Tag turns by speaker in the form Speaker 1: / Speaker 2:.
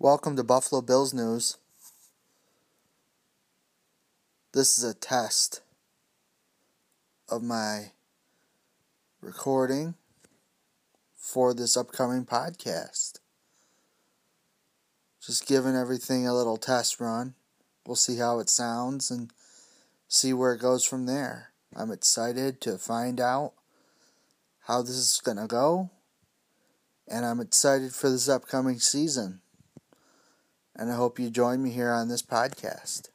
Speaker 1: Welcome to Buffalo Bills News. This is a test of my recording for this upcoming podcast. Just giving everything a little test run. We'll see how it sounds and see where it goes from there. I'm excited to find out how this is going to go, and I'm excited for this upcoming season. And I hope you join me here on this podcast.